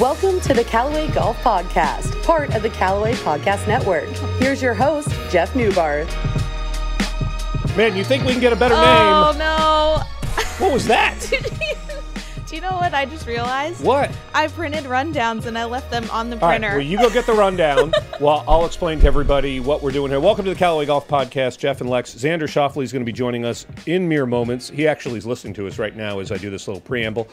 Welcome to the Callaway Golf Podcast, part of the Callaway Podcast Network. Here's your host, Jeff Neubarth. Man, you think we can get a better oh, name? Oh no! What was that? Do you know what I just realized? what? I printed rundowns and I left them on the All right, printer. well, you go get the rundown while I'll explain to everybody what we're doing here. Welcome to the Callaway Golf Podcast. Jeff and Lex. Xander Schauffele is going to be joining us in mere moments. He actually is listening to us right now as I do this little preamble.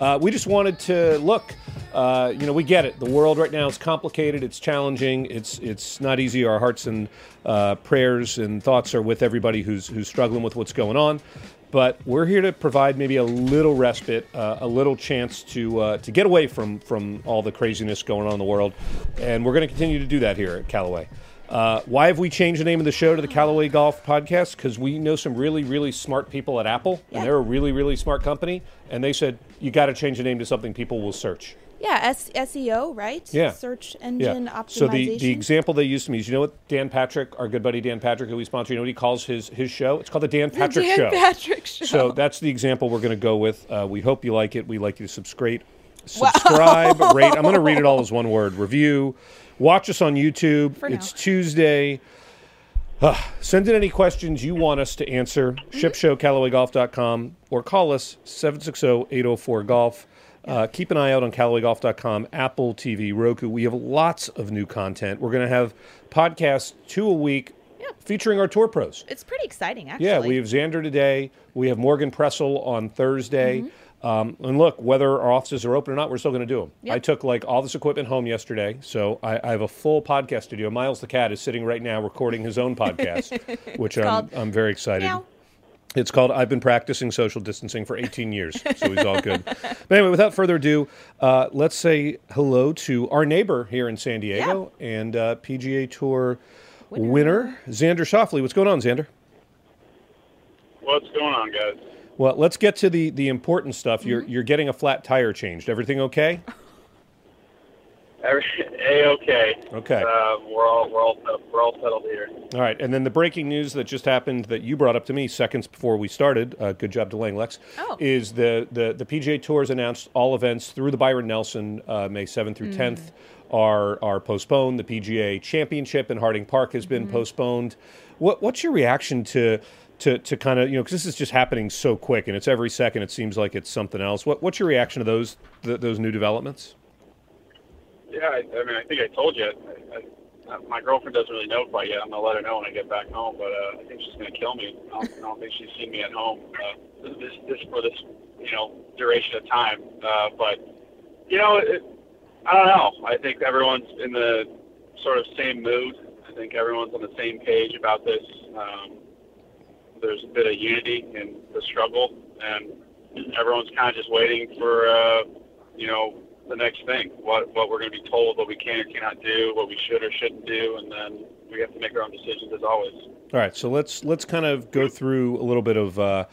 Uh, we just wanted to look. Uh, you know, we get it. The world right now is complicated. It's challenging. It's it's not easy. Our hearts and uh, prayers and thoughts are with everybody who's who's struggling with what's going on. But we're here to provide maybe a little respite, uh, a little chance to uh, to get away from from all the craziness going on in the world, and we're going to continue to do that here at Callaway. Uh, why have we changed the name of the show to the Callaway Golf Podcast? Because we know some really, really smart people at Apple, Yeah. and they're a really, really smart company, and they said you got to change the name to something people will search. Yeah, S- SEO, right? Yeah. Search engine Yeah. optimization. So the, the example they used to me is you know what Dan Patrick, our good buddy Dan Patrick, who we sponsor, you know what he calls his his show? It's called the Dan Patrick Dan Show. Patrick Show. So that's the example we're going to go with. Uh, we hope you like it. We like you to subscribe, subscribe, rate. I'm going to read it all as one word. Review. Watch us on YouTube. For it's now. Tuesday. Ah, send in any questions you want us to answer. Mm-hmm. Shipshow, or call us 760-804-GOLF. Uh, keep an eye out on CallawayGolf.com, Apple TV, Roku. We have lots of new content. We're going to have podcasts two a week Yeah. featuring our tour pros. it's pretty exciting, actually. Yeah, we have Xander today. We have Morgan Pressel on Thursday. Mm-hmm. Um, and look, whether our offices are open or not, we're still going to do them. Yep. I took like all this equipment home yesterday, so I, I have a full podcast studio. Miles the cat is sitting right now recording his own podcast, which I'm, I'm very excited. Meow. It's called I've been practicing social distancing for 18 years, so he's all good. but anyway, without further ado, uh, let's say hello to our neighbor here in San Diego and uh, PGA Tour winner. Xander Schauffele. What's going on, Xander? What's going on, guys? Well, let's get to the the important stuff. You're Mm-hmm. you're getting a flat tire changed. Everything okay? Every, a okay. Okay. Uh, we're all we're all we're all settled here. All right. And then the breaking news that just happened that you brought up to me seconds before we started. Uh, good job delaying, Lex. Oh. Is the the the PGA Tours announced all events through the Byron Nelson uh, May 7th through 10th are are postponed. The PGA Championship in Harding Park has been postponed. What what's your reaction to? To, to kind of you know because this is just happening so quick and it's every second it seems like it's something else. What what's your reaction to those th- those new developments? Yeah, I, I mean, I think I told you. I, I, my girlfriend doesn't really know quite yet. I'm gonna let her know when I get back home, but uh, I think she's gonna kill me. I don't, I don't think she's seen me at home uh, this this for this you know duration of time. Uh, but you know, it, I don't know. I think everyone's in the sort of same mood. I think everyone's on the same page about this. Um, there's a bit of unity in the struggle, and everyone's kind of just waiting for uh, you know the next thing. What what we're going to be told, what we can or cannot do, what we should or shouldn't do, and then we have to make our own decisions as always. All right, so let's let's kind of go through a little bit of uh,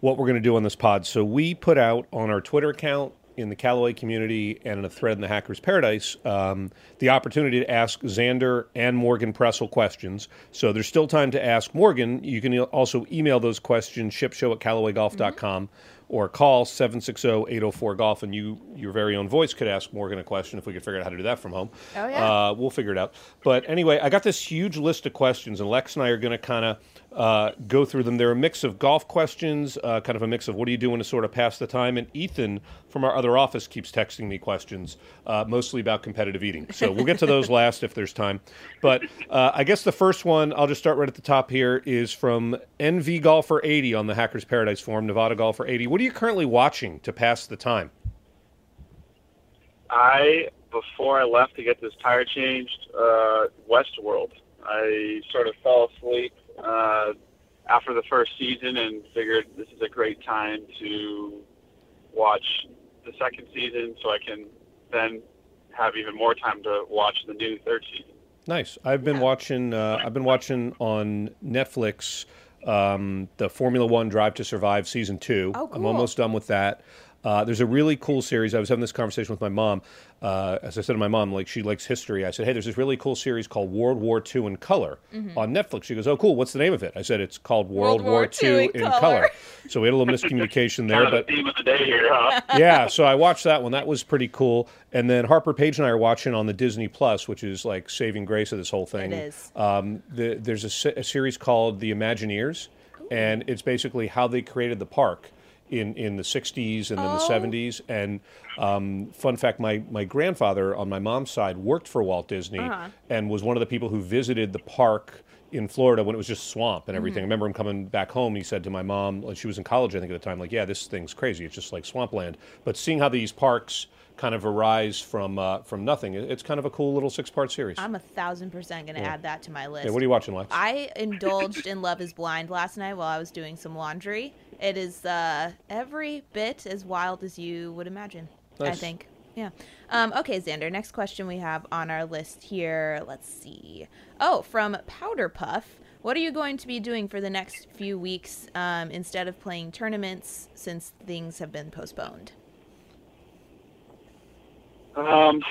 what we're going to do on this pod. So we put out on our Twitter account, in the Callaway community, and in a thread in the Hackers Paradise, um, the opportunity to ask Xander and Morgan Pressel questions. So there's still time to ask Morgan. You can also email those questions shipshow at CallawayGolf.com or call 760-804-GOLF, and you, your very own voice could ask Morgan a question if we could figure out how to do that from home. Oh, yeah. Uh, we'll figure it out. But anyway, I got this huge list of questions, and Lex and I are going to kind of uh, go through them. They're a mix of golf questions, uh, kind of a mix of what are you doing to sort of pass the time. And Ethan from our other office keeps texting me questions, uh, mostly about competitive eating. So we'll get to those last if there's time. But uh, I guess the first one, I'll just start right at the top here, is from NV Golfer 80 on the Hackers Paradise Forum, Nevada Golfer 80. What are you currently watching to pass the time? I before I left to get this tire changed, uh, Westworld. I sort of fell asleep uh, after the first season and figured this is a great time to watch the second season, so I can then have even more time to watch the new third season. Nice. I've been watching. Uh, I've been watching on Netflix um, the Formula One Drive to Survive season two. Oh, cool. I'm almost done with that. Uh, there's a really cool series. I was having this conversation with my mom. Uh, as I said to my mom, like she likes history. I said, "Hey, there's this really cool series called World War II in Color on Netflix." She goes, "Oh, cool. What's the name of it?" I said, "It's called World, World War II in Color. So we had a little miscommunication there, but the theme of the day here, huh? yeah, so I watched that one. That was pretty cool. And then Harper Page and I are watching on the Disney Plus, which is like saving grace of this whole thing. It is. Um, the, there's a, a series called The Imagineers, and it's basically how they created the park in, in the 60s and then Oh. the 70s. And um, fun fact, my, my grandfather on my mom's side worked for Walt Disney Uh-huh. and was one of the people who visited the park in Florida when it was just swamp and everything. I remember him coming back home. He said to my mom, like, she was in college, I think, at the time, like, yeah, this thing's crazy. It's just like swampland. But seeing how these parks kind of arise from uh, from nothing, it's kind of a cool little six part series. I'm a thousand percent gonna add that to my list. yeah, what are you watching, Lex? I indulged in Love Is Blind last night while I was doing some laundry. It is uh, every bit as wild as you would imagine. I think. Yeah. Um, okay, Xander. Next question we have on our list here. Let's see. Oh, from Powder Puff. What are you going to be doing for the next few weeks um, instead of playing tournaments since things have been postponed? Um,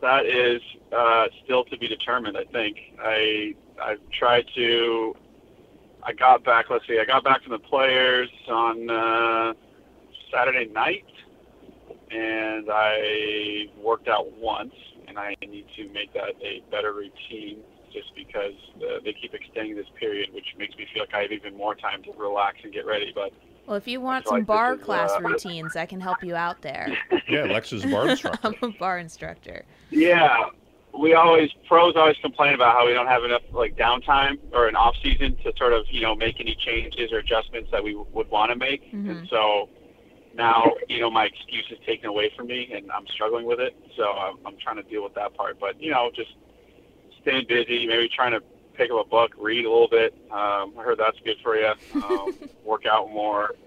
that is uh, still to be determined. I think I I've tried to. I got back. Let's see. I got back from the players on uh, Saturday night, and I worked out once. And I need to make that a better routine, just because uh, they keep extending this period, which makes me feel like I have even more time to relax and get ready. But Well, if you want some I think bar it's, class uh, routines, I can help you out there. yeah, Lex is a bar instructor. I'm a bar instructor. Yeah, we always pros always complain about how we don't have enough like downtime or an off season to sort of you know make any changes or adjustments that we would want to make, and so now you know my excuse is taken away from me, and I'm struggling with it. So I'm, I'm trying to deal with that part, but you know just staying busy, maybe trying to pick up a book, read a little bit. Um, I heard that's good for you. Um, work out more.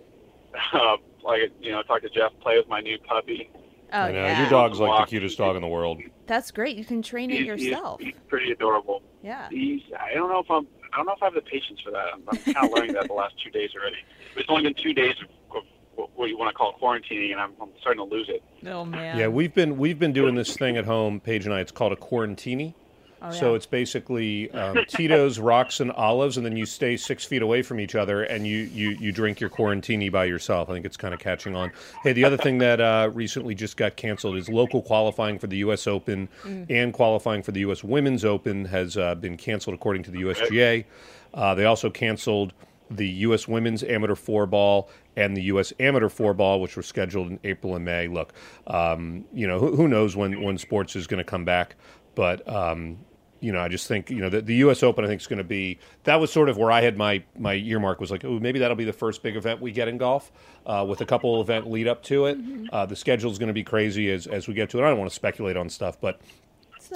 Uh, like you know, talk to Jeff, play with my new puppy. Oh I know, yeah, your dog's like the cutest dog in the world. that's great. You can train it He's- he's- yourself. he's pretty adorable. Yeah. He's, I don't know if I'm. I don't know if I have the patience for that. I'm, I'm kind of learning that the last two days already. It's only been two days of, of what- what you want to call quarantining, and I'm, I'm starting to lose it. Oh man. Yeah, we've been we've been doing this thing at home, Paige and I. It's called a quarantini. Oh, So it's basically um, Tito's, rocks, and olives, and then you stay six feet away from each other, and you you you drink your quarantini by yourself. I think it's kind of catching on. Hey, the other thing that uh, recently just got canceled is local qualifying for the U.S. Open and qualifying for the U.S. Women's Open has uh, been canceled according to the USGA. Uh, they also canceled the U.S. Women's Amateur Four Ball and the U.S. Amateur Four Ball, which were scheduled in April and May. Look, um, you know, who, who knows when, when sports is going to come back, but um, you know, I just think you know the, the U.S. Open. I think is going to be that was sort of where I had my my earmark was like, oh, maybe that'll be the first big event we get in golf, uh, with a couple event lead up to it. Uh, the schedule is going to be crazy as as we get to it. I don't want to speculate on stuff, but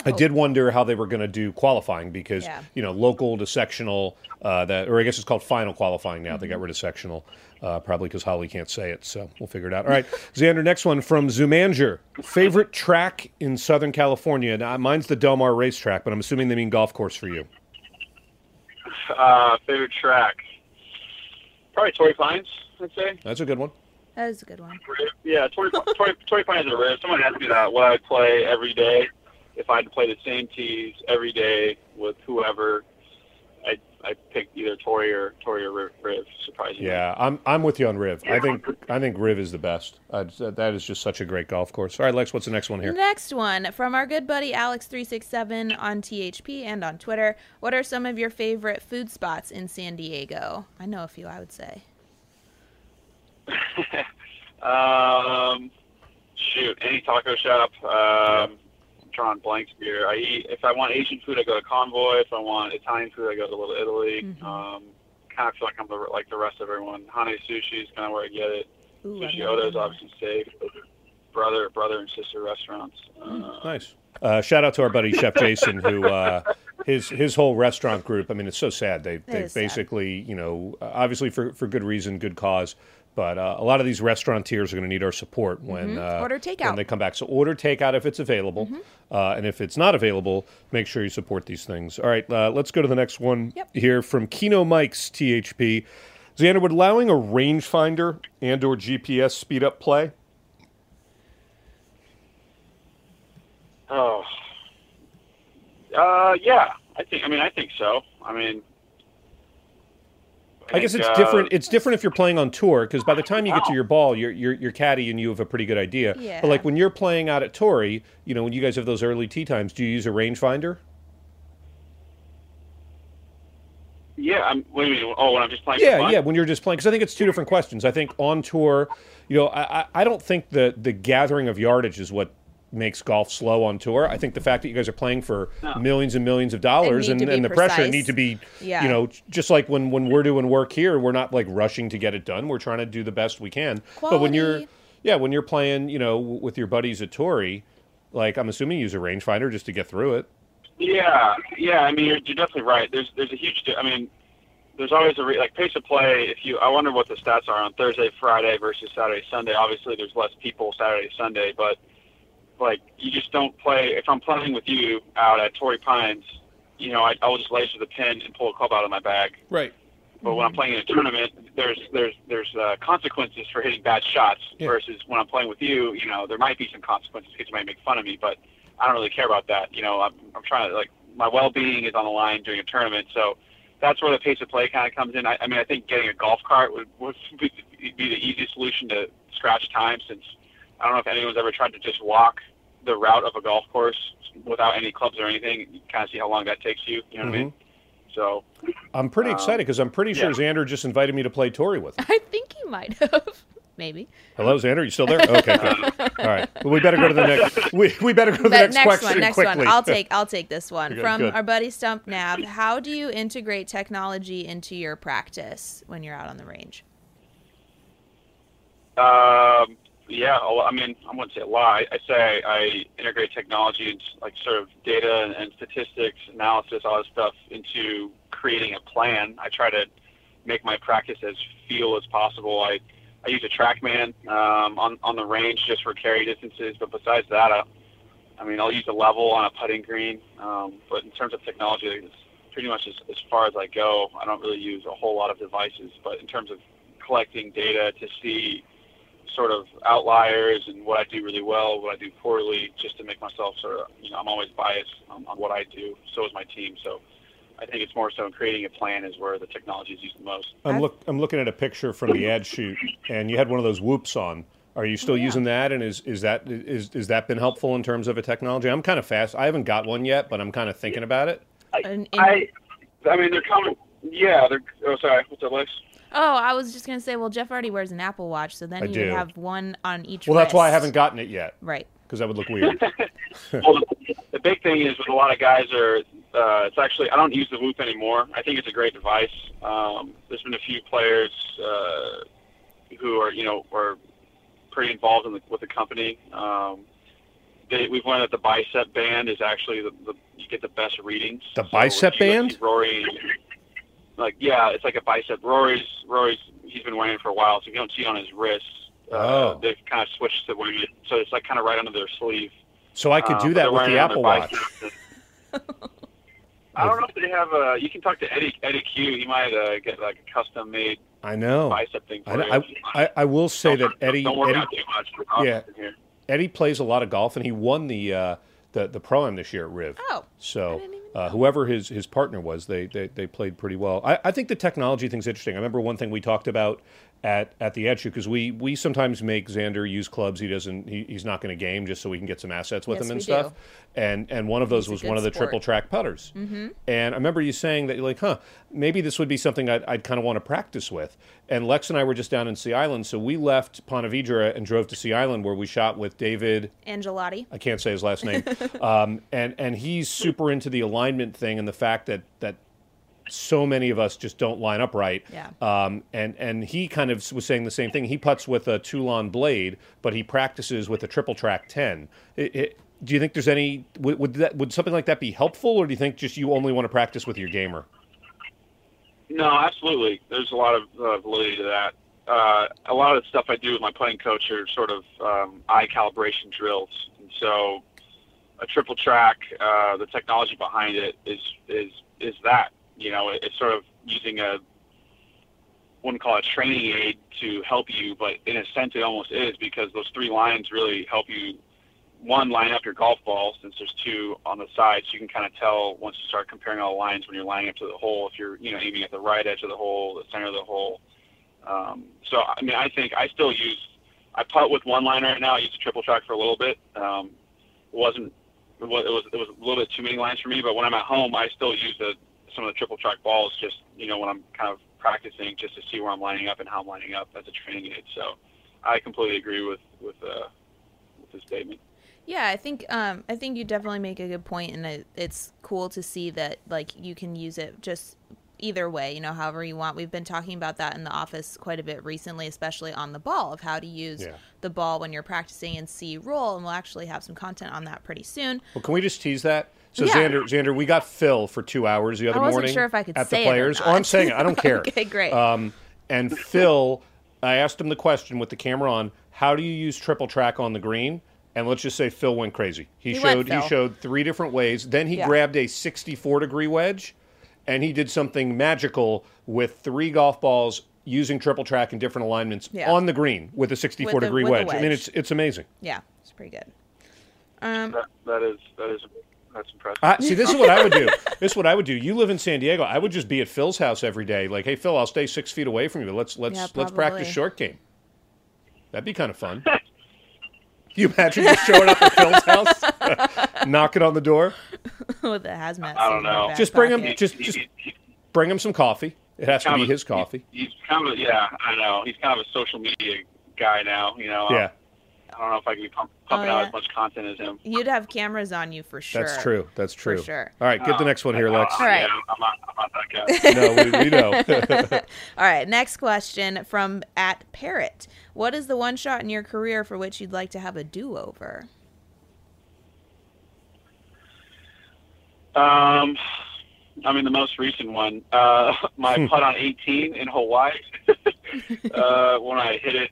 I did wonder how they were going to do qualifying because Yeah. you know local to sectional uh, that or I guess it's called final qualifying now. They Mm-hmm. got rid of sectional uh, probably because Holly can't say it, so we'll figure it out. All right, Xander. Next one from Zumanger. Favorite track in Southern California? Now, mine's the Del Mar racetrack, but I'm assuming they mean golf course for you. Uh, favorite track? Probably Torrey Pines. I'd say. That's a good one. That is a good one. Yeah, Torrey, Torrey, Torrey Pines is a rib. Someone asked me that what I'd play every day if I had to play the same tees every day with whoever. I I picked either Torrey or Torrey or Riv. Riv surprisingly. Yeah, I'm I'm with you on Riv. I think I think Riv is the best. Uh, that is just such a great golf course. All right, Lex, what's the next one here? Next one from our good buddy Alex367 on THP and on Twitter. What are some of your favorite food spots in San Diego? I know a few, I would say. Um, shoot, any taco shop. Um, I'm drawing blanks here. I eat if I want Asian food, I go to Convoy. If I want Italian food, I go to Little Italy. Mm-hmm. Um, kind of feel like I'm the, like the rest of everyone. Hane Sushi is kind of where I get it. Ooh, Sushi never Ota is obviously safe. Brother, brother and sister restaurants. Hmm. Uh, Nice. Uh, shout out to our buddy Chef Jason, who uh, his his whole restaurant group. I mean, it's so sad. They they is sad. basically, you know, uh, obviously for for good reason, good cause. But uh, a lot of these restaurateurs are going to need our support when mm-hmm. uh, order takeout when they come back. So order takeout if it's available, mm-hmm. uh, and if it's not available, make sure you support these things. All right, uh, let's go to the next one yep. here from Kino Mike's THP. Xander, would allowing a rangefinder and/or GPS speed up play? Oh, uh, yeah, I think. I mean, I think so. I mean, I guess it's uh, different. It's different if you're playing on tour because by the time you get to your ball, you're you're, you're caddy and you have a pretty good idea. Yeah. But like when you're playing out at Torrey, you know, when you guys have those early tee times, do you use a rangefinder? Yeah. I'm. What do you mean? Oh, when I'm just playing. Yeah, yeah. When you're just playing, because I think it's two different questions. I think on tour, you know, I, I- I don't think the the gathering of yardage is what makes golf slow on tour. I think the fact that you guys are playing for millions and millions of dollars and, and the pressure need to be, Yeah. you know, just like when when we're doing work here, we're not like rushing to get it done. We're trying to do the best we can. But when you're, yeah, when you're playing, you know, with your buddies at Torrey, like I'm assuming you use a rangefinder just to get through it. Yeah, yeah. I mean, you're, you're definitely right. There's there's a huge. I mean, there's always a re- like pace of play. If you, I wonder what the stats are on Thursday, Friday versus Saturday, Sunday. Obviously, there's less people Saturday, Sunday, but like you just don't play. If I'm playing with you out at Torrey Pines, you know, I, I'll just laser the pin and pull a club out of my bag. Right. But when I'm playing in a tournament, there's there's there's uh, consequences for hitting bad shots. Yeah. Versus when I'm playing with you, you know, there might be some consequences because you might make fun of me, but I don't really care about that. You know, I'm I'm trying to like my well-being is on the line during a tournament, so that's where the pace of play kind of comes in. I, I mean, I think getting a golf cart would would be, be the easiest solution to scratch time since I don't know if anyone's ever tried to just walk the route of a golf course without any clubs or anything. You kind of see how long that takes you. You know what I mean? So I'm pretty Um, excited because I'm pretty sure yeah. Xander just invited me to play Torrey with him. I think he might have. Maybe. Hello, Xander. You still there? Okay, good. All right. Well, we better go to the next. We, we better go to the But next, next question one, next quickly. one. I'll take I'll take this one from good. our buddy Stump Nab. How do you integrate technology into your practice when you're out on the range? Um, yeah, I mean, I wouldn't say a lot. I, say I integrate technology and like sort of data and, and statistics, analysis, all this stuff into creating a plan. I try to make my practice as feel as possible. I, I use a TrackMan um, on on the range just for carry distances, but besides that, I, I mean, I'll use a level on a putting green. Um, but in terms of technology, it's pretty much as, as far as I go. I don't really use a whole lot of devices, but in terms of collecting data to see sort of outliers and what I do really well, what I do poorly, just to make myself sort of, you know, I'm always biased on, on what I do. So is my team. So I think it's more so in creating a plan is where the technology is used the most. I'm look. I'm looking at a picture from the ad shoot, and you had one of those whoops on. Are you still using that? And is is that is is that been helpful in terms of a technology? I'm kind of fast. I haven't got one yet, but I'm kind of thinking about it. In- in- I, I mean, they're coming. Yeah, they're. Oh, sorry. What's that, Lex? Oh, I was just gonna say. Well, Jeff already wears an Apple Watch, so then I you do. would have one on each. Well, that's why I wrist. haven't gotten it yet Right. because that would look weird. well, the, the big thing is with a lot of guys are. Uh, it's actually I don't use the Whoop anymore. I think it's a great device. Um, there's been a few players uh, who are you know are pretty involved in the, with the company. Um, they, we've learned that the bicep band is actually the, the you get the best readings. The So bicep you band? see Rory, like yeah, it's like a bicep. Rory's Rory's he's been wearing it for a while, so you don't see it on his wrists. Uh, Oh. They've kind of switched to wearing it, so it's like kind of right under their sleeve. So I could Uh, do but that with the Apple Watch. I don't know if they have a. You can talk to Eddie Eddy Cue. He might uh, get like a custom made I know. bicep thing for I, you. I, I, I will say that Don't- Eddie Don't work Eddie out too much. We're Yeah. Here. Eddie plays a lot of golf, and he won the uh, the the pro am this year at Riv. Oh. So didn't even uh, whoever his his partner was, they they, they played pretty well. I, I think the technology thing's interesting. I remember one thing we talked about at at the Edge because we we sometimes make Xander use clubs he doesn't he, he's not going to game just so we can get some assets with Yes, him and stuff. do. And and one of those He's was one of the sport. triple track putters. Mm-hmm. And I remember you saying that you're like, huh, maybe this would be something I'd, I'd kind of want to practice with. And Lex and I were just down in Sea Island, so we left Ponte Vedra and drove to Sea Island where we shot with David. Angelotti. I can't say his last name. um, and and he's super into the alignment thing and the fact that that so many of us just don't line up right. Yeah. Um, and and he kind of was saying the same thing. He puts with a Toulon blade, but he practices with a triple track ten. It, it, do you think there's any would, would that would something like that be helpful, or do you think just you only want to practice with your gamer? No, absolutely. There's a lot of uh, validity to that. Uh, a lot of the stuff I do with my putting coach are sort of um, eye calibration drills, and so a triple track, uh, the technology behind it is is is that. You know, it, it's sort of using a wouldn't call it training aid to help you, but in a sense it almost is because those three lines really help you one line up your golf ball since there's two on the side, so you can kind of tell once you start comparing all the lines when you're lining up to the hole if you're you know aiming at the right edge of the hole, the center of the hole. Um, so I mean, I think I still use I putt with one line right now. I used a triple track for a little bit. Um, it wasn't it was, it was it was a little bit too many lines for me, but when I'm at home, I still use the some of the triple track balls just you know when I'm kind of practicing just to see where I'm lining up and how I'm lining up as a training aid. So I completely agree with with uh, with the statement. Yeah, I think um, I think you definitely make a good point, and it, it's cool to see that like you can use it just either way, you know, however you want. We've been talking about that in the office quite a bit recently, especially on the ball of how to use Yeah. the ball when you're practicing and see roll, and we'll actually have some content on that pretty soon. Well, can we just tease that? So Yeah. Xander, Xander, we got Phil for two hours the other wasn't morning sure if I could at say the it or players. not. Oh, I'm saying it. I don't care. Okay, great. Um, and Phil, I asked him the question with the camera on: How do you use triple track on the green? And let's just say Phil went crazy. He, He showed Phil. he showed three different ways. Then he Yeah. grabbed a 64 degree wedge, and he did something magical with three golf balls using triple track in different alignments Yeah. on the green with a 64 With the- degree with the wedge. I mean, it's it's amazing. Yeah, it's pretty good. Um, That that is that is that's impressive. I, see, this is what I would do. This is what I would do. You live in San Diego. I would just be at Phil's house every day. Like, hey, Phil, I'll stay six feet away from you. Let's let's Yeah, let's practice short game. That'd be kind of fun. Can you imagine just showing up at Phil's house, knocking on the door, with the hazmat. I don't know. Just bring him- just- just- he- he- bring him some coffee. It has to be of a- his coffee. He's, he's kind of a, yeah, I know. He's kind of a social media guy now. You know. Yeah, I don't know if I can be pump, pumping Oh, out as much content as him. You'd have cameras on you for sure. that's true. That's true. For true. sure. All right, get the next one here, Lex. All right. Yeah, I'm not, I'm not that guy. No, we, we know. All right, next question from at Parrot. What is the one shot in your career for which you'd like to have a do over? Um, I mean, the most recent one, uh, my Hmm. putt on 18 in Hawaii, uh, when I hit it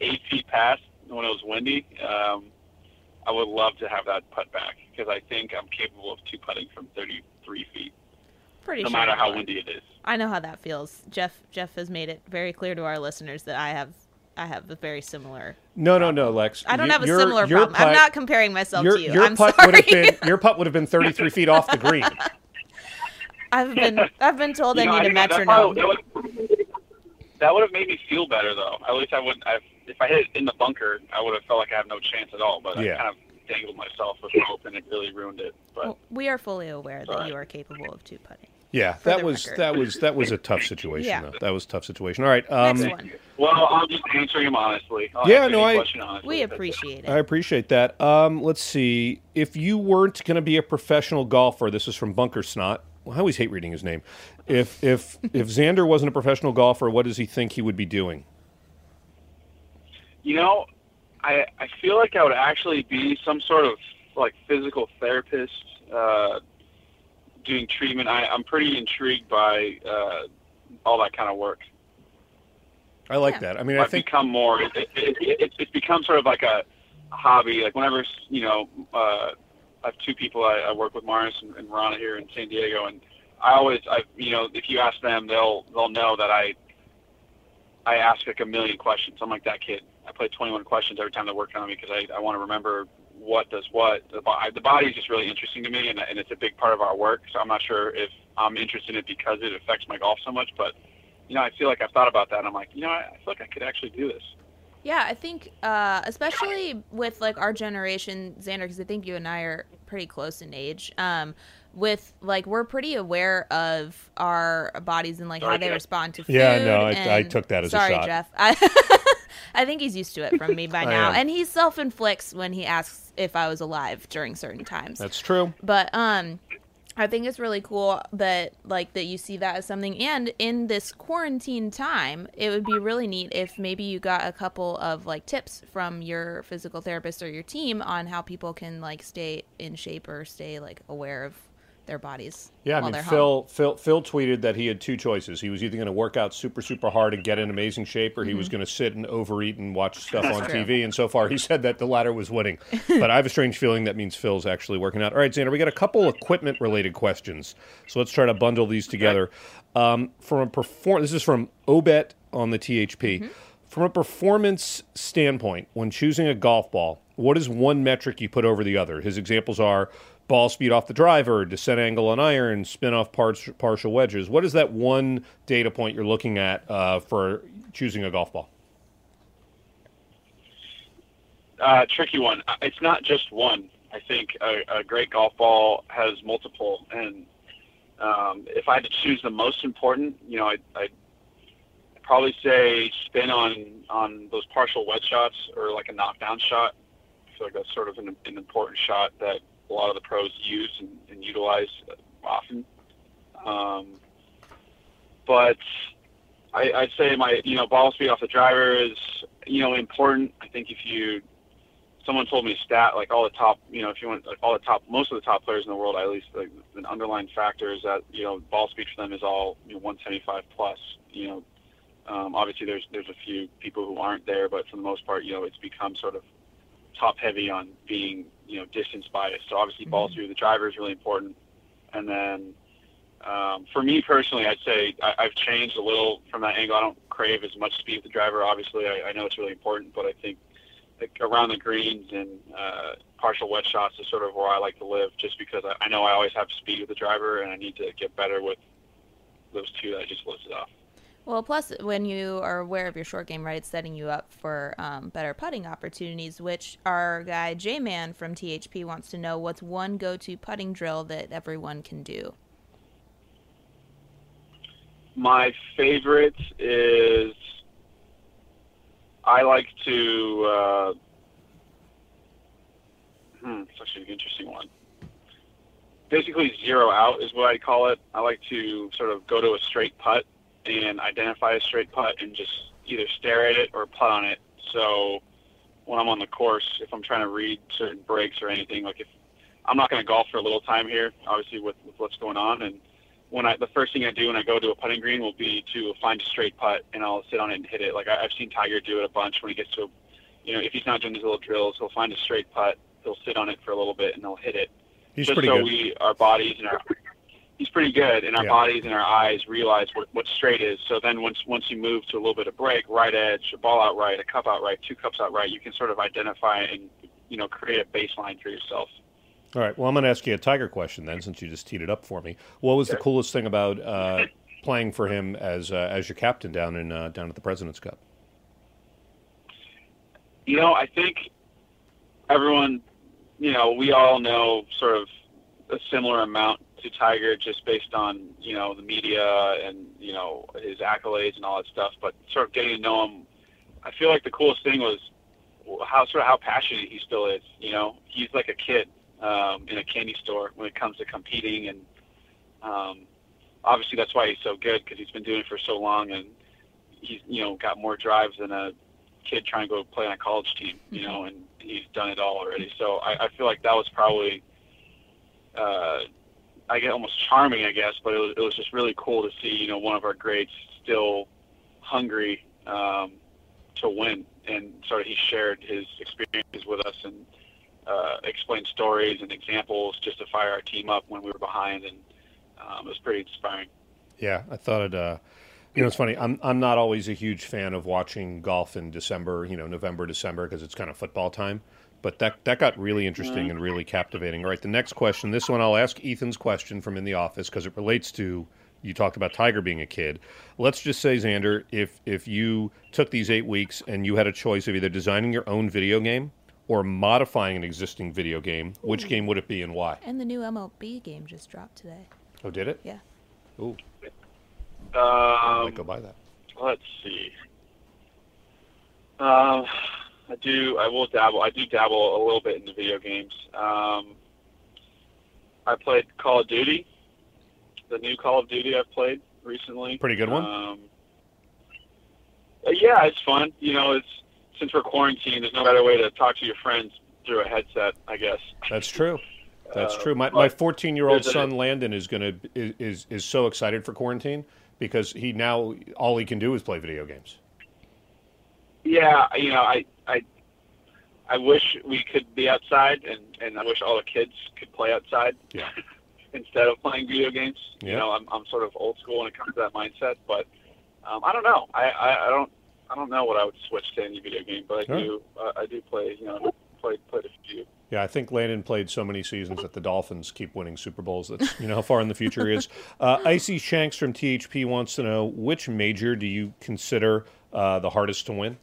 eight feet past when it was windy. Um, I would love to have that putt back because I think I'm capable of two putting from 33 feet, Pretty no sure. matter how would. windy it is. I know how that feels. Jeff Jeff has made it very clear to our listeners that I have I have a very similar. No, no, no, Lex. I don't You- have a your- similar your problem. I'm not comparing myself Your, to you. your I'm putt sorry. would have been your putt would have been 33 feet off the green. I've been I've been told You I know, need a think that metronome. probably- That would, that would have made me feel better, though. At least I wouldn't. I've, if I hit it in the bunker, I would have felt like I have no chance at all. But Yeah. I kind of dangled myself with rope, and it really ruined it. But Well, we are fully aware that Sorry. you are capable of two putting. Yeah, that was record. that was that was a tough situation. Yeah. though. That was a tough situation. All right. Um, Next one. well, I'm just answering him honestly. I'll Yeah, no, I- honestly. We appreciate it. I appreciate that. Um, let's see. If you weren't going to be a professional golfer, this is from Bunker Snot. Well, I always hate reading his name. If if if Xander wasn't a professional golfer, what does he think he would be doing? You know, I I feel like I would actually be some sort of like physical therapist, uh, doing treatment. I, I'm pretty intrigued by uh, all that kind of work. I like Yeah. that. I mean, I I've think become more. It, it, it, it, it's become sort of like a hobby. Like whenever you know, uh, I have two people I, I work with, Marius and, and Rana here in San Diego, and I always, I you know, if you ask them, they'll they'll know that I I ask like a million questions. I'm like that kid. I play 21 questions every time they're working on me because I, I want to remember what does what. The, bo- the body is just really interesting to me, and, and it's a big part of our work. So I'm not sure if I'm interested in it because it affects my golf so much, but you know, I feel like I've thought about that. and I'm like, you know, I, I feel like I could actually do this. Yeah, I think uh, especially with like our generation, Xander, because I think you and I are pretty close in age. Um, with like we're pretty aware of our bodies and like how they Jeff. respond to food. Yeah, no, I- I took that as a sorry, shot. Jeff. I, I think he's used to it from me by now, am. and he self inflicts when he asks if I was alive during certain times. that's true. But um I think it's really cool that like that you see that as something and in this quarantine time, it would be really neat if maybe you got a couple of like tips from your physical therapist or your team on how people can like stay in shape or stay like aware of their bodies Yeah, I mean, home. Phil, Phil Phil tweeted that he had two choices. He was either going to work out super super hard and get in amazing shape, or he was going to sit and overeat and watch stuff on true. TV. And so far, he said that the latter was winning. but I have a strange feeling that means Phil's actually working out. All right, Xander, we got a couple equipment related questions, so let's try to bundle these together. Um, from a perform, this is from Obet on the THP. From a performance standpoint, when choosing a golf ball, what is one metric you put over the other? His examples are ball speed off the driver, descent angle on iron, spin off parts, partial wedges. What is that one data point you're looking at uh, for choosing a golf ball? Uh, tricky one. Uh, it's not just one. I think a, a great golf ball has multiple, and um, if I had to choose the most important, you know, I'd, I'd probably say spin on on those partial wedge shots or like a knockdown shot. I feel like that's sort of an, an important shot that a lot of the pros use and, and utilize often. Um, but I, I'd say my you know ball speed off the driver is you know important. I think if you someone told me a stat like all the top you know if you want like all the top most of the top players in the world at least like an underlying factor is that you know ball speed for them is all you know 175 plus you know um, obviously there's there's a few people who aren't there but for the most part you know it's become sort of top heavy on being you know distance biased so obviously ball Mm-hmm. of the driver is really important and then um, for me personally I'd say I, I've changed a little from that angle I don't crave as much speed with the driver obviously I, I know it's really important but I think like around the greens and uh, partial wedge shots is sort of where I like to live, just because I, I know I always have speed with the driver, and I need to get better with those two that I just listed off. Well, plus when you are aware of your short game, right, it's setting you up for um, better putting opportunities. Which our guy J Man from THP wants to know: what's one go-to putting drill that everyone can do? My favorite is I like to. Uh, hmm, it's actually an interesting one. Basically, zero out is what I call it. I like to sort of go to a straight putt and identify a straight putt and just either stare at it or putt on it. So when I'm on the course, if I'm trying to read certain breaks or anything, like if I'm not going to golf for a little time here, obviously with, with what's going on, and when I the first thing I do when I go to a putting green will be to find a straight putt and I'll sit on it and hit it. Like I, I've seen Tiger do it a bunch when he gets to, you know, if he's not doing these little drills, he'll find a straight putt, he'll sit on it for a little bit and he'll hit it. He's just pretty so good. we our bodies and our he's pretty good and our Yeah. bodies and our eyes realize what, what straight is. So then once once you move to a little bit of break, right edge, a ball out right, a cup out right, two cups out right, you can sort of identify and you know create a baseline for yourself. All right. Well, I'm going to ask you a Tiger question then, since you just teed it up for me. What was the coolest thing about uh, playing for him as uh, as your captain down in uh, down at the President's Cup? You know, I think everyone, you know, we all know sort of a similar amount to Tiger just based on, you know, the media and, you know, his accolades and all that stuff. But sort of getting to know him, I feel like the coolest thing was how sort of how passionate he still is. You know, he's like a kid um, in a candy store when it comes to competing. And um, obviously that's why he's so good because he's been doing it for so long and he's, you know, got more drives than a kid trying to go play on a college team, you know, and he's done it all already. So I, I feel like that was probably, uh, I get almost charming, I guess, but it was, it was just really cool to see, you know, one of our greats still hungry um, to win, and sort of he shared his experiences with us and uh, explained stories and examples just to fire our team up when we were behind, and um, it was pretty inspiring. Yeah, I thought it. Uh, you know, it's funny. I'm I'm not always a huge fan of watching golf in December. You know, November, December, because it's kind of football time. But that that got really interesting and really captivating. All right, the next question. This one I'll ask Ethan's question from in the office because it relates to you talked about Tiger being a kid. Let's just say, Xander, if if you took these eight weeks and you had a choice of either designing your own video game or modifying an existing video game, which game would it be and why? And the new MLB game just dropped today. Oh, did it? Yeah. Ooh, I Um, might go buy that. let's see. Um, I do. I will dabble. I do dabble a little bit in the video games. Um, I played Call of Duty, the new Call of Duty I've played recently. Pretty good one? Um, uh, yeah, it's fun. You know, it's since we're quarantined, there's no better way to talk to your friends through a headset, I guess. That's true. That's Uh, true. My but my 14 year old son Landon is gonna is, is is so excited for quarantine because he now all he can do is play video games. Yeah, you know, I I I wish we could be outside, and and I wish all the kids could play outside. Yeah. instead of playing video games. Yeah. You know, I'm I'm sort of old school when it comes to that mindset, but um, I don't know. I, I I don't I don't know what I would switch to any video game, but I Sure. do uh, I do play you know played played a few. Yeah, I think Landon played so many seasons that the Dolphins keep winning Super Bowls. That's you know how far in the future he is. Uh, Icy Shanks from THP wants to know which major do you consider uh, the hardest to win?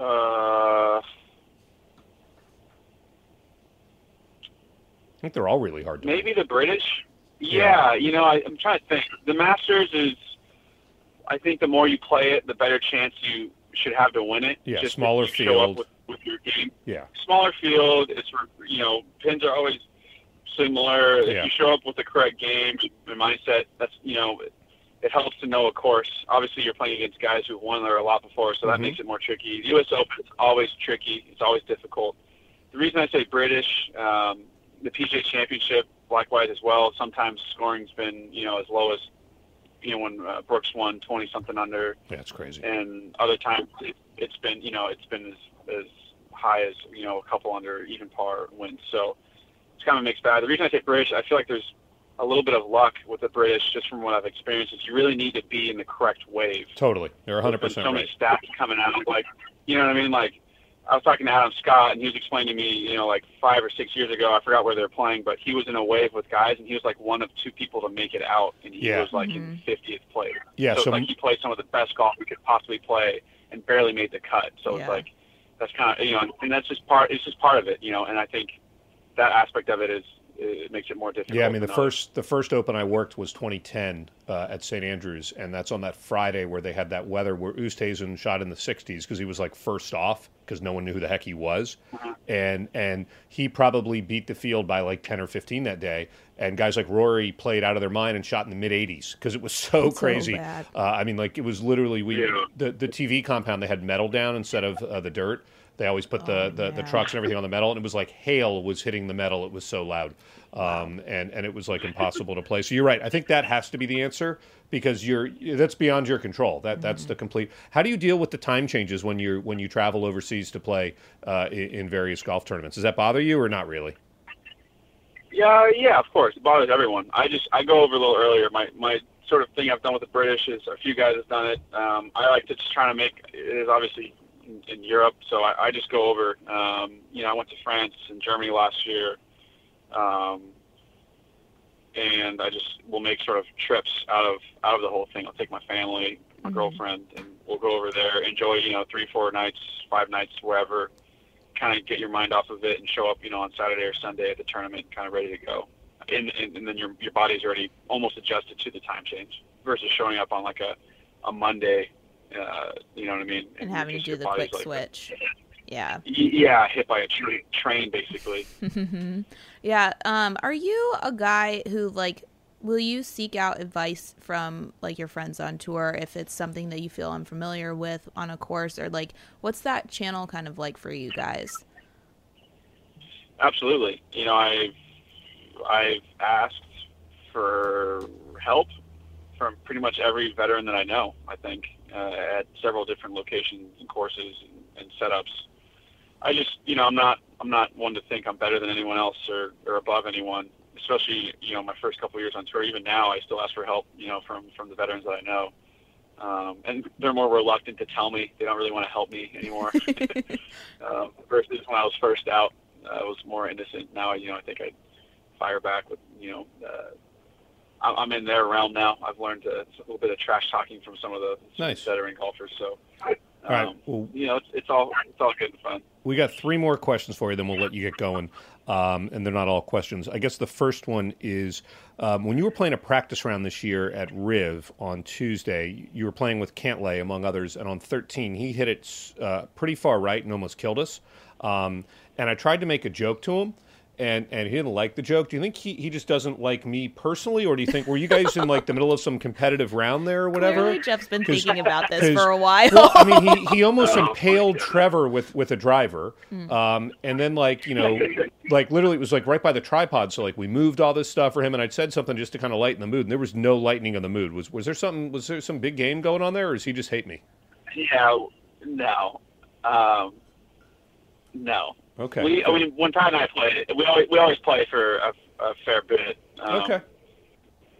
Uh, I think they're all really hard to maybe the British. Yeah, you know, I, I'm trying to think. The Masters is, I think, the more you play it, the better chance you should have to win it. Yeah, Just smaller if you Show field. with, with your game. Yeah, Smaller field. It's you know, pins are always similar. Yeah. If you show up with the correct game and mindset, that's you know, it helps to know a course. Obviously, you're playing against guys who've won there a lot before, so that Mhm. makes it more tricky. The U.S. Open is always tricky. It's always difficult. The reason I say British, um, the PGA Championship, likewise as well. Sometimes scoring's been you know as low as you know when uh, Brooks won 20 something under, yeah, it's crazy. and other times it, it's been you know it's been as, as high as you know a couple under even par wins. So it's kind of a mixed bag. The reason I say British, I feel like there's a little bit of luck with the British, just from what I've experienced. Is you really need to be in the correct wave. Totally, they're 100 There's been percent so many stats coming out, like you know what I mean. Like I was talking to Adam Scott, and he was explaining to me, you know, like five or six years ago, I forgot where they were playing, but he was in a wave with guys, and he was like one of two people to make it out, and he Yeah. was like in mm-hmm. 50th place. Yeah, so, so like he played some of the best golf we could possibly play, and barely made the cut. So Yeah. it's like that's kind of you know, and that's just part. It's just part of it, you know. And I think that aspect of it is it makes it more difficult. Yeah, I mean the first the first Open I worked was 2010 uh, at St Andrews, and that's on that Friday where they had that weather where Oosthuizen shot in the 60s because he was like first off because no one knew who the heck he was, Uh-huh. and and he probably beat the field by like 10 or 15 that day. And guys like Rory played out of their mind and shot in the mid 80s because it was so So crazy. bad. uh, I mean, like it was literally we Yeah. the the TV compound they had metal down instead of uh, the dirt. They always put the, Oh, the, the trucks and everything on the metal, and it was like hail was hitting the metal. It was so loud, um, and and it was like impossible to play. So you're right. I think that has to be the answer because you're that's beyond your control. That that's Mm-hmm. the complete. How do you deal with the time changes when you're when you travel overseas to play uh, in, in various golf tournaments? Does that bother you or not really? Yeah, yeah, of course. It bothers everyone. I just I go over a little earlier. My my sort of thing I've done with the British is a few guys have done it. Um, I like to just try to make it is obviously in, in Europe, so I, I just go over. Um, you know, I went to France and Germany last year, um, and I just will make sort of trips out of out of the whole thing. I'll take my family, my Mhm. girlfriend, and we'll go over there, enjoy you know three, four nights, five nights, wherever kind of get your mind off of it and show up, you know, on Saturday or Sunday at the tournament, kind of ready to go. And, and, and then your your body's already almost adjusted to the time change versus showing up on like a a Monday, uh, you know what I mean? and you're having to do the quick like- switch. Yeah. Yeah, hit by a tra- train basically. yeah. Um, are you a guy who like will you seek out advice from like your friends on tour if it's something that you feel unfamiliar with on a course or like what's that channel kind of like for you guys? Absolutely. You know, I've I've asked for help from pretty much every veteran that I know. I think uh, at several different locations and courses and, and setups. I just, you know, I'm not I'm not one to think I'm better than anyone else or, or above anyone. Especially, you know, my first couple of years on tour. Even now, I still ask for help. You know, from from the veterans that I know. Um, and they're more reluctant to tell me. They don't really want to help me anymore. um, versus when I was first out, I was more innocent. Now, you know, I think I fire back with, you know, uh, I'm I'm in their realm now. I've learned a little bit of trash talking from some of the Nice. veteran golfers. So, um, All right. Well, you know, it's, it's all it's all good and fun. We got three more questions for you, then we'll let you get going. Um, and they're not all questions. I guess the first one is um, when you were playing a practice round this year at Riv on Tuesday, you were playing with Cantlay, among others, and on 13, he hit it uh, pretty far right and almost killed us. Um, and I tried to make a joke to him. And, and he didn't like the joke. Do you think he, he just doesn't like me personally, or do you think were you guys in like the middle of some competitive round there or whatever? Clearly, Jeff's been 'Cause- thinking about this 'cause- for a while. well, I mean, he, he almost Oh, impaled Trevor with, with a driver, Hmm. um, and then like you know, like literally it was like right by the tripod. So like we moved all this stuff for him, and I'd said something just to kind of lighten the mood, and there was no lightening of the mood. Was was there something? Was there some big game going on there, or does he just hate me? Yeah, no, um, no. Okay. We, I mean, when Pat and I play, we always we always play for a, a fair bit. Um, okay.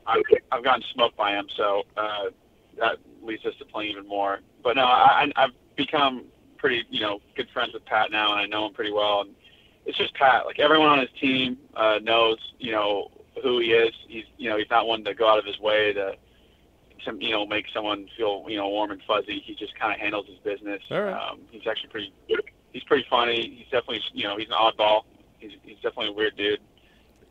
I've, I've gotten smoked by him, so uh, that leads us to play even more. but no, I, I've become pretty, you know, good friends with Pat now, and I know him pretty well. And it's just Pat. Like everyone on his team uh, knows, you know, who he is. He's, you know, he's not one to go out of his way to, some, you know, make someone feel, you know, warm and fuzzy. He just kind of handles his business. All right. Um, he's actually pretty. He's pretty funny. He's definitely, you know, he's an oddball. He's, he's definitely a weird dude.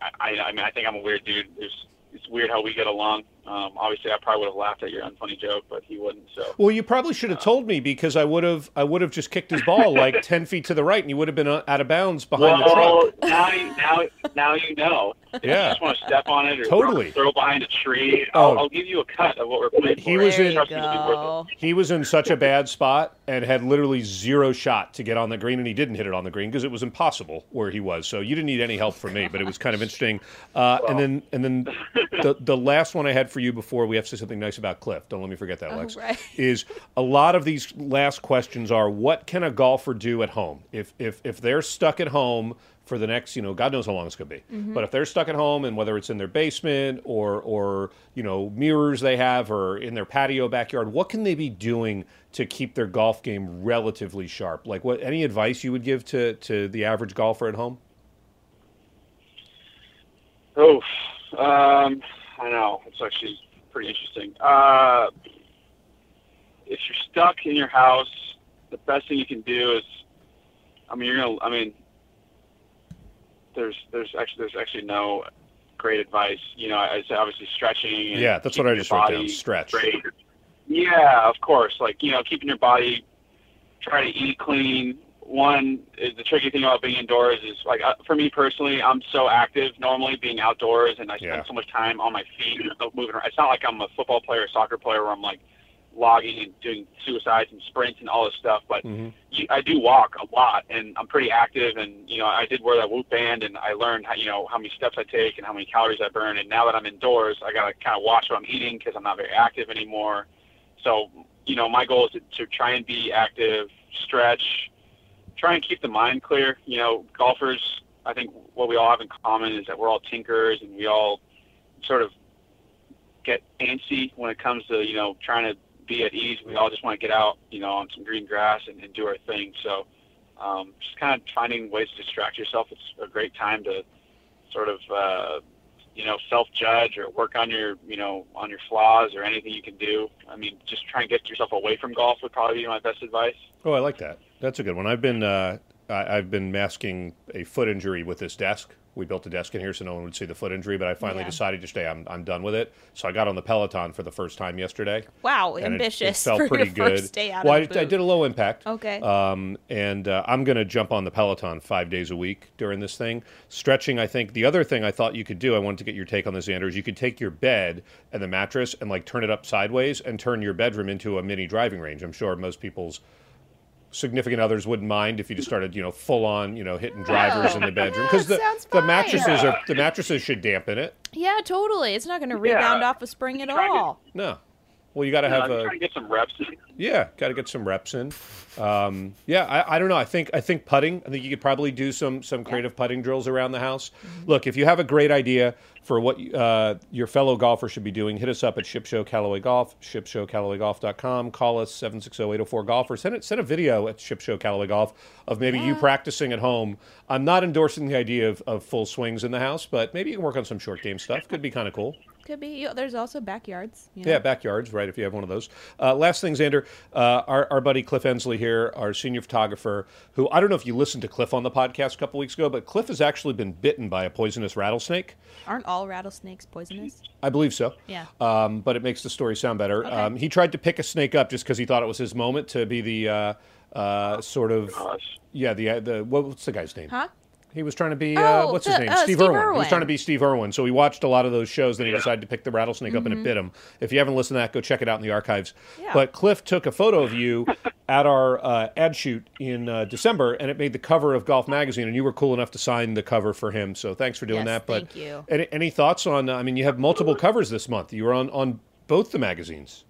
I, I, I mean, I think I'm a weird dude. There's, it's weird how we get along. Um, obviously, I probably would have laughed at your unfunny joke, but he wouldn't. So Well, you probably should have told me because I would have I would have just kicked his ball like ten feet to the right, and he would have been uh, out of bounds behind the well, truck. now now now you know. If you Yeah. just want to step on it or Totally. throw behind a tree. Oh. I'll, I'll give you a cut of what we're playing He was in- you Trust me, it'll be worth go. He was in such a bad spot and had literally zero shot to get on the green, and he didn't hit it on the green because it was impossible where he was. So you didn't need any help from me, but it was kind of interesting. Uh, and then and then the the last one I had for you before we have to say something nice about Cliff. Don't let me forget that, Lex. right. Is a lot of these last questions are what can a golfer do at home if if if they're stuck at home for the next, you know, God knows how long it's going to be. But if they're stuck at home and whether it's in their basement or or you know mirrors they have or in their patio backyard, what can they be doing to keep their golf game relatively sharp? Like what any advice you would give to to the average golfer at home? Oh, um, I know. It's actually pretty interesting. Uh, if you're stuck in your house, the best thing you can do is, I mean, you're gonna. I mean, there's there's actually there's actually no great advice. You know, I say obviously stretching. And Yeah, that's what I just wrote down, stretch. straight. Yeah, of course. Like you know, keeping your body, try to eat clean. One is the tricky thing about being indoors is like uh, for me personally, I'm so active normally being outdoors, and I spend Yeah. so much time on my feet moving around. It's not like I'm a football player or soccer player where I'm like logging and doing suicides and sprints and all this stuff, but Mhm. you, I do walk a lot, and I'm pretty active. And you know, I did wear that Whoop band, and I learned how you know how many steps I take and how many calories I burn. And now that I'm indoors, I gotta kind of watch what I'm eating because I'm not very active anymore. So you know, my goal is to, to try and be active, stretch, try and keep the mind clear. You know, golfers, I think what we all have in common is that we're all tinkers, and we all sort of get antsy when it comes to you know trying to be at ease. We all just want to get out, you know, on some green grass and, and do our thing. So um, just kind of finding ways to distract yourself. It's a great time to sort of, uh, you know, self-judge or work on your, you know, on your flaws or anything you can do. I mean, just try and get yourself away from golf would probably be my best advice. Oh, I like that. That's a good one. I've been uh, I, I've been masking a foot injury with this desk. We built a desk in here so no one would see the foot injury, but I finally Yeah. decided to stay. I'm, I'm done with it. So I got on the Peloton for the first time yesterday. Wow, and ambitious It, felt for pretty your good. first day out well, I, I did a low impact. Okay. Um, and uh, I'm going to jump on the Peloton five days a week during this thing. Stretching, I think. The other thing I thought you could do, I wanted to get your take on this, Andrew, is you could take your bed and the mattress and like turn it up sideways and turn your bedroom into a mini driving range. I'm sure most people's significant others wouldn't mind if you just started, you know, full on, you know, hitting drivers in the bedroom because the, the mattresses are the mattresses should dampen it. yeah, totally. It's not going to Yeah. rebound off a spring at Try to- all. No. Well, you got to have I'm a to get some reps. in. Yeah, got to get some reps in. Um, yeah, I, I don't know. I think I think putting. I think you could probably do some some creative putting drills around the house. Look, if you have a great idea for what uh, your fellow golfer should be doing, hit us up at Ship Show Callaway Golf, shipshowcallawayGolf.com. Call us 760-804 golf or send it send a video at Ship Show Callaway Golf of maybe you practicing at home. I'm not endorsing the idea of, of full swings in the house, but maybe you can work on some short game stuff. Could be kind of cool. Could be. You there's also backyards. You know? Yeah, backyards, right? If you have one of those. Uh, last thing, Xander, uh, our, our buddy Cliff Ensley here, our senior photographer, who I don't know if you listened to Cliff on the podcast a couple weeks ago, but Cliff has actually been bitten by a poisonous rattlesnake. Aren't all rattlesnakes poisonous? I believe so. Yeah. Um, but it makes the story sound better. Um, he tried to pick a snake up just because he thought it was his moment to be the uh, uh, sort of Gosh. yeah the uh, the what's the guy's name? Huh? He was trying to be uh, Oh, what's his name? uh, Steve, Steve Irwin. He was trying to be Steve Irwin. So he watched a lot of those shows. Then he decided to pick the rattlesnake up and it bit him. If you haven't listened to that, go check it out in the archives. Yeah. But Cliff took a photo of you at our uh, ad shoot in uh, December, and it made the cover of Golf Magazine. And you were cool enough to sign the cover for him. So thanks for doing Yes, that. But thank you. Any, any thoughts on? uh, I mean, you have multiple covers this month. You were on on both the magazines.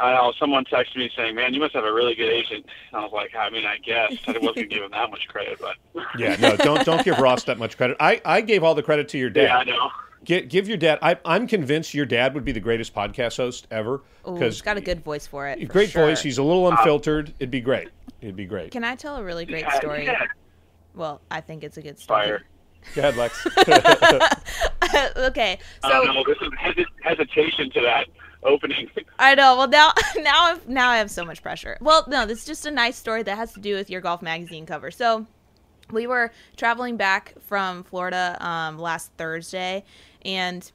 I know someone texted me saying, "Man, you must have a really good agent." And I was like, "I mean, I guess I wasn't gonna give him that much credit, but Yeah, no, don't don't give Ross that much credit. I, I gave all the credit to your dad. yeah, I know." Give, give your dad. I, I'm convinced your dad would be the greatest podcast host ever because he's got a good voice for it. for great sure. voice. He's a little uh, unfiltered. It'd be great. It'd be great. Can I tell a really great Yeah, story? yeah. Well, I think it's a good story. Fire. Go ahead, Lex. okay, I don't know. This is hesitation to that opening. I know. Well, now, now, I've, now I have so much pressure. Well, no, this is just a nice story that has to do with your golf magazine cover. So, we were traveling back from Florida um, last Thursday, and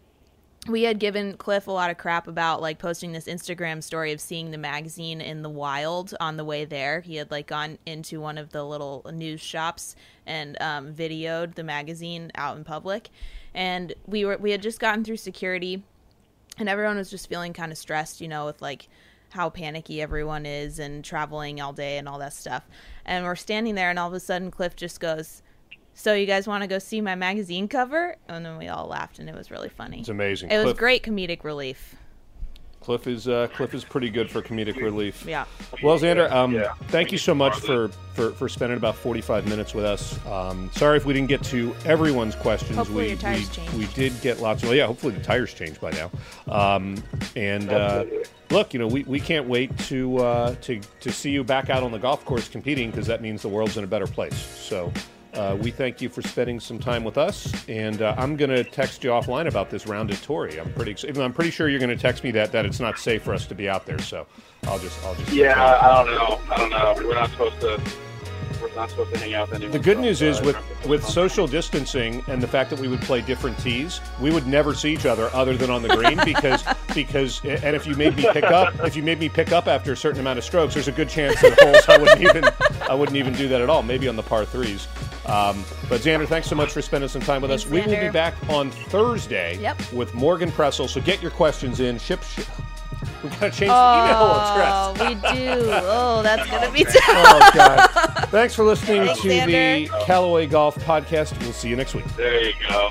we had given Cliff a lot of crap about like posting this Instagram story of seeing the magazine in the wild on the way there. He had like gone into one of the little news shops and um, videoed the magazine out in public, and we were we had just gotten through security and everyone was just feeling kind of stressed, you know, with like how panicky everyone is and traveling all day and all that stuff. And we're standing there, and all of a sudden, Cliff just goes, "So you guys want to go see my magazine cover?" And then we all laughed, and it was really funny. It's amazing. It was great comedic relief. Cliff is uh, Cliff is pretty good for comedic relief. Yeah. Well, Xander, um, Yeah. thank you so much for, for, for spending about 45 minutes with us. Um, sorry if we didn't get to everyone's questions. Hopefully we, your tires we, changed. we did get lots of, well, yeah, hopefully the tires changed by now. Um, and uh, look, you know, we, we can't wait to, uh, to, to see you back out on the golf course competing because that means the world's in a better place. So uh, we thank you for spending some time with us. And uh, I'm going to text you offline about this round at Torrey. I'm pretty, ex- I'm pretty sure you're going to text me that, that it's not safe for us to be out there. So I'll just, I'll just. Yeah, I don't know. I don't know. We're not supposed to. We're not supposed to hang out with anyone. The good from, news is with with social distancing and the fact that we would play different tees, we would never see each other other than on the green because because and if you made me pick up if you made me pick up after a certain amount of strokes, there's a good chance that holes I wouldn't even I wouldn't even do that at all. Maybe on the par threes. Um, but Xander, thanks so much for spending some time with us. Thanks, We will be back on Thursday Yep. with Morgan Pressel. So get your questions in. Ship. ship. We gotta change the email Oh, address. we do. Oh, that's gonna be oh, tough. Oh God! Thanks for listening Thanks, to the Callaway Golf Podcast. We'll see you next week. There you go.